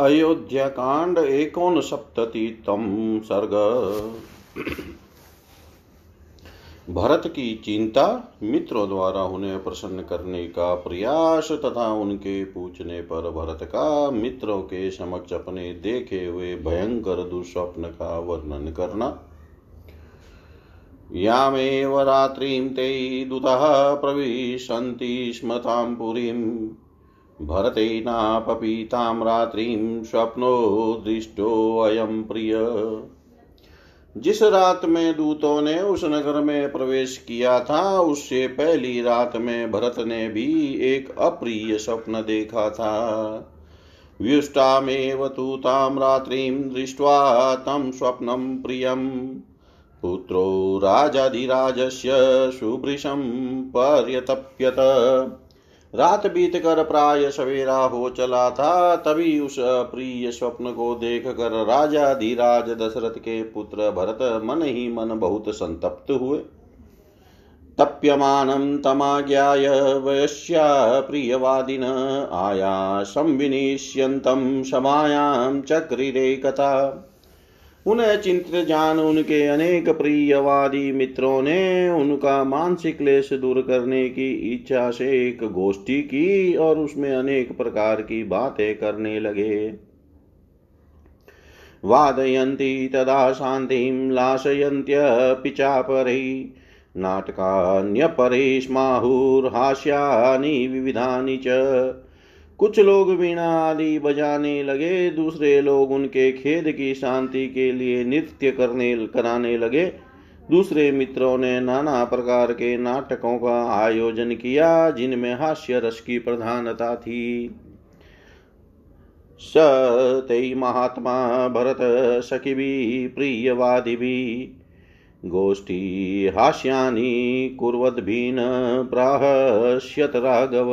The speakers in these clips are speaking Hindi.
अयोध्याकांड एकोनसप्ततितम सर्ग। भरत की चिंता मित्रों द्वारा उन्हें प्रसन्न करने का प्रयास तथा उनके पूछने पर भरत का मित्रों के समक्ष अपने देखे हुए भयंकर दुस्वप्न का वर्णन करना। यामेव रात्रिं ते दूतः प्रविशन्ति स्म पुरीम्। भरतेनापपीतां रात्रिं स्वप्नो दृष्टोऽयं प्रिय। जिस रात में दूतों ने उस नगर में प्रवेश किया था, उससे पहली रात में भरत ने भी एक अप्रिय स्वप्न देखा था। व्युष्टामेव तु तां रात्रिं दृष्ट्वा तं स्वप्नं प्रियम्। पुत्रो राजाधिराजस्य सुभृशं पर्यतप्यत। रात बीत कर प्राय सवेरा हो चला था, तभी उस प्रिय स्वप्न को देख कर राजा धीराज दशरथ के पुत्र भरत मन ही मन बहुत संतप्त हुए। तप्यमानं तमाज्ञाय वयस्या प्रियवादिन आया संविनिष्यन्तं समायां चक्रिरे कथा उन्हें चिंतित जान उनके अनेक प्रियवादी मित्रों ने उनका मानसिक क्लेश दूर करने की इच्छा से एक गोष्ठी की और उसमें अनेक प्रकार की बातें करने लगे। वादयन्ति तदा शान्तिं लाशयन्त्यपि चापरै स्माहुर्हास्यानि विविधानि च। कुछ लोग वीणा आदि बजाने लगे, दूसरे लोग उनके खेद की शांति के लिए नृत्य करने, कराने लगे। दूसरे मित्रों ने नाना प्रकार के नाटकों का आयोजन किया, जिनमें हास्य रस की प्रधानता थी। स महात्मा भरत, सखी सखिभिः प्रियवादिभिः गोष्ठी हास्यानि कुर्वद्भिन प्राहस्यत राघव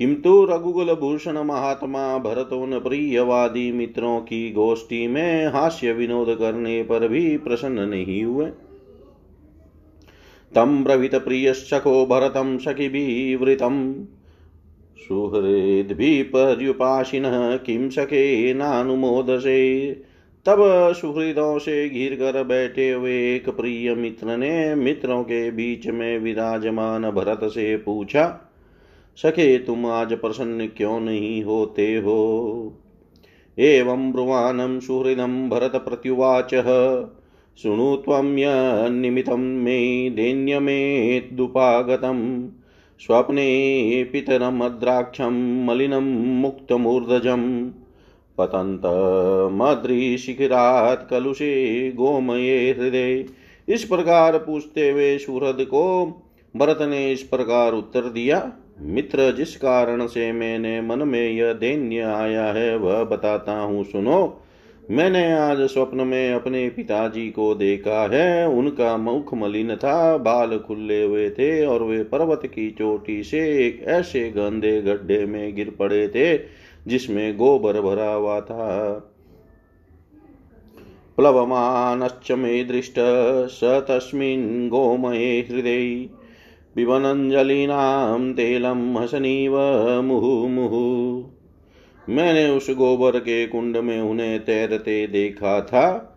किंतु रघुकुल भूषण महात्मा भरतोन प्रियवादी मित्रों की गोष्ठी में हास्य विनोद करने पर भी प्रसन्न नहीं हुए। तम ब्रवीत प्रियशको भरतं सखिभिवृतं पर्युपासिनः किं सखे नानुमोदसे। तब सुहृदों से घिर कर बैठे हुए एक प्रिय मित्र ने मित्रों के बीच में विराजमान भरत से पूछा सखे तुम आज प्रसन्न क्यों नहीं होते हो? एवं ब्रुवाणं सुहृदं भरतप्रत्युवाच शृणु त्वं यन्निमित्तं मे दैन्यमेदुपागतं स्वप्ने पितरमद्राक्षं मलिनं मुक्तमूर्धजं। पतन्तमद्रिशिखिरात् कलुषे गोमये हृदय इस प्रकार पूछते हुए सुहृद को भरत ने इस प्रकार उत्तर दिया मित्र, जिस कारण से मैंने मन में यह दैन्य आया है, वह बताता हूँ, सुनो। मैंने आज स्वप्न में अपने पिताजी को देखा है। उनका मुख मलिन था, बाल खुले हुए थे और वे पर्वत की चोटी से एक ऐसे गंदे गड्ढे में गिर पड़े थे, जिसमें गोबर भरा हुआ था। प्लवमानश्च मे दृष्ट स तस्मिन् गोमये हृदय। पिबनञ्जलीनां तेलं हसनीव मुहुमुहु मैंने उस गोबर के कुंड में उन्हें तैरते देखा था।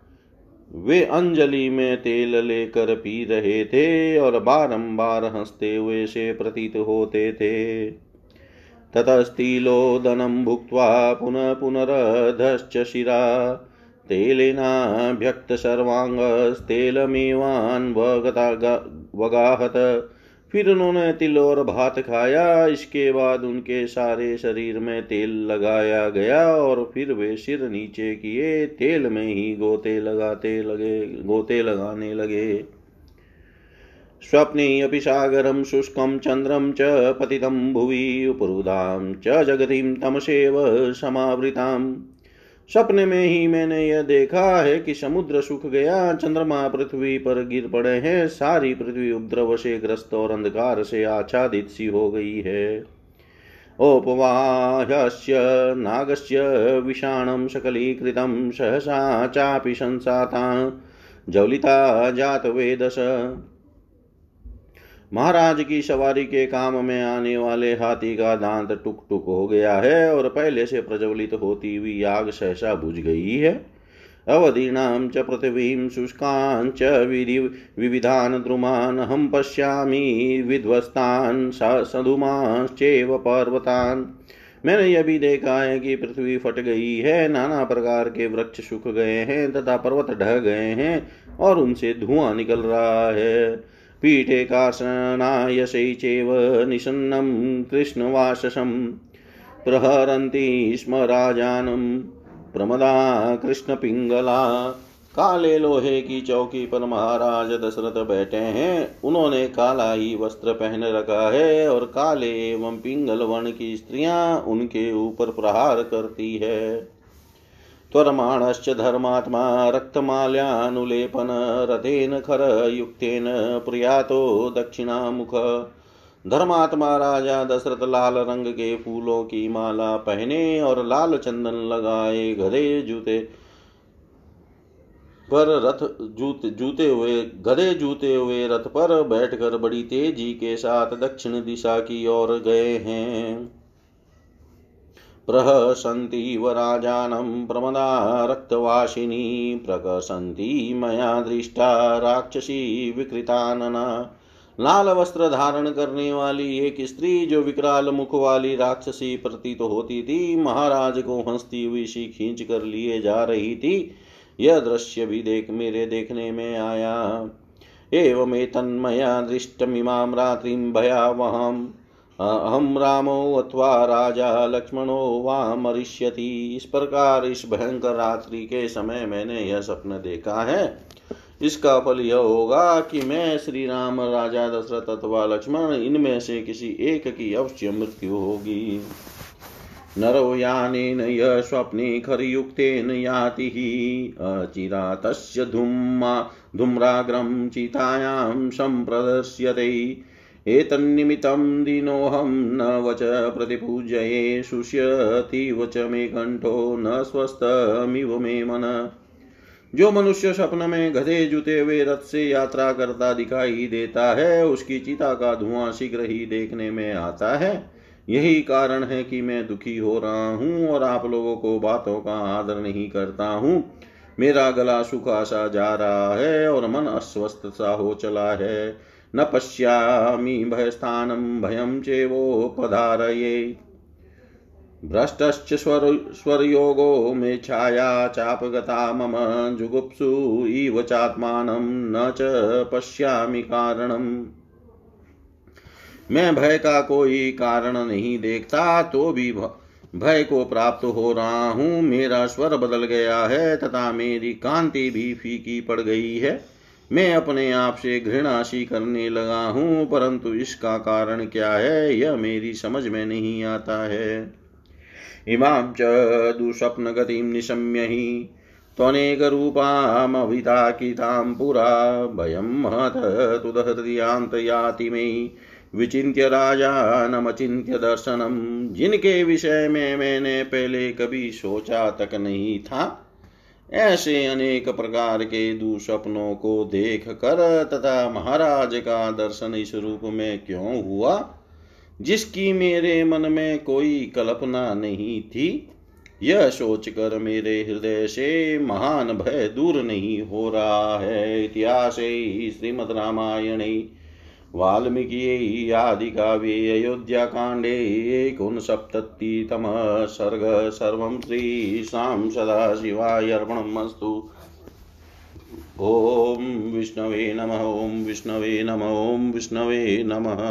वे अंजलि में तेल लेकर पी रहे थे और बारंबार हँसते हुए से प्रतीत होते थे। ततस्तिलोदनं भुक्त्वा पुनः पुनरधश्च शिरा। तेलेनाभ्यक्त सर्वाङ्गस्तेलमेवान् वगता वगाहत। फिर उन्होंने तिल और भात खाया। इसके बाद उनके सारे शरीर में तेल लगाया गया और फिर वे सिर नीचे किए, तेल में ही गोते लगाते लगे, गोते लगाने लगे। स्वप्ने अपि सागरं शुष्कं चन्द्रं च पतितं भुवि उपरुदां च जगतिं तमसेव समावृताम्। सपने में ही मैंने यह देखा है कि समुद्र सूख गया, चंद्रमा पृथ्वी पर गिर पड़े हैं, सारी पृथ्वी उपद्रव से ग्रस्त और अंधकार से आच्छादित सी हो गई है। ओपवाह्यस्य नागस्य विषाणं सकलीकृतं सहसा चापि संसाता जौलिता जातवेदश महाराज की सवारी के काम में आने वाले हाथी का दांत टुक टुक हो गया है और पहले से प्रज्वलित होती हुई आग सहसा बुझ गई है। अवधीनां च पृथिवीं शुष्कान् च विधि विविधान् द्रुमान् अहं पश्यामि, विध्वस्तान् सधुमाश्चैव पर्वतान्। मैंने यह भी देखा है कि पृथ्वी फट गई है, नाना प्रकार के वृक्ष सूख गए हैं तथा पर्वत ढह गए हैं और उनसे धुआँ निकल रहा है। पीठे कार्षणायशै चैव निषन्नं कृष्णवाससं। प्रहरन्ति स्म राजानम् प्रमदा कृष्ण पिंगला काले लोहे की चौकी पर महाराज दशरथ बैठे हैं। उन्होंने काला ही वस्त्र पहन रखा है और काले एवं पिंगल वर्ण की स्त्रियाँ उनके ऊपर प्रहार करती है। त्वरमाणश्च धर्मात्मा रक्तमाल्यानुलेपन रथेन खर युक्तेन प्रियातो दक्षिणामुख। धर्मात्मा राजा दशरथ लाल रंग के फूलों की माला पहने और लाल चंदन लगाए गधे जूते पर रथ जूते जूते हुए, गधे जूते हुए रथ पर बैठकर बड़ी तेज़ी के साथ दक्षिण दिशा की ओर गए हैं। प्रहसन्तीव राजानं प्रमदा रक्तवासिनी प्रकसन्ती मया दृष्टा राक्षसी विकृतानना। लाल वस्त्र धारण करने वाली एक स्त्री, जो विकराल मुख वाली राक्षसी प्रतीत तो होती थी, महाराज को हंसती हुई सी खींच कर लिए जा रही थी। यह दृश्य भी देख, मेरे देखने में आया। एवं तन्मया दृष्टमिमां रात्रिं भयावहम्। अहम रामो अथवा राजा, लक्ष्मणो वा मरिष्यति। इस प्रकार इस भयंकर रात्रि के समय मैंने यह स्वप्न देखा है। इसका फल यह होगा कि मैं श्री राम राजा, दशरथ अथवा लक्ष्मण, इनमें से किसी एक की अवश्य मृत्यु होगी। नरो यानेन यः स्वप्ने खरयुक्तेन याति अचिरा तस्य धूमा धूम्राग्रं चितायां सम्प्रदर्श्यते एतन्निमित्तं दिनोऽहं न वच प्रतिपूजये शुष्यतीव च मे कण्ठो न स्वस्थमिव मे मन। जो मनुष्य स्वप्न में गधे जुते हुए रथ से यात्रा करता दिखाई देता है, उसकी चिता का धुआँ शीघ्र ही देखने में आता है। यही कारण है कि मैं दुखी हो रहा हूँ और आप लोगों को बातों का आदर नहीं करता हूँ। मेरा गला सूखा सा जा रहा है और मन अस्वस्थ सा हो चला है। न पश्यामी भयस्थानम भयम चेवोपधारये। भ्रष्टश्च स्वर, स्वरयोगो मे छाया चापगता मम जुगुप्सु इव चात्मानं न च पश्यामि कारणम्। मैं भय का कोई कारण नहीं देखता तो भी, भय को प्राप्त हो रहा हूँ। मेरा स्वर बदल गया है, तथा मेरी कांति भी फीकी पड़ गई है। मैं अपने आप से घृणाशी करने लगा हूँ, परंतु इसका कारण क्या है, यह मेरी समझ में नहीं आता है। इमां च दुःस्वप्नगतिं निशम्य हि त्वनेकरूपामभिताकितां पुरा, भयं महत तुदहृदयान्तयाति मे, विचिन्त्य राजानमचिन्त्य दर्शनम जिनके विषय में मैंने पहले कभी सोचा तक नहीं था। ऐसे अनेक प्रकार के दुस्वप्नों को देख कर तथा महाराज का दर्शन इस रूप में क्यों हुआ? जिसकी मेरे मन में कोई कल्पना नहीं थी, यह सोचकर मेरे हृदय से महान भय दूर नहीं हो रहा है। इतिहास श्रीमद रामायण वाल्मीकि आदिकाव्ये अयोध्याकाण्डे एकोनसप्ततितमः सर्ग सर्वं श्रीशां सदाशिवाय अर्पणमस्तु। ॐ विष्णवे नमः, ॐ विष्णवे नमः, ॐ विष्णवे नमः।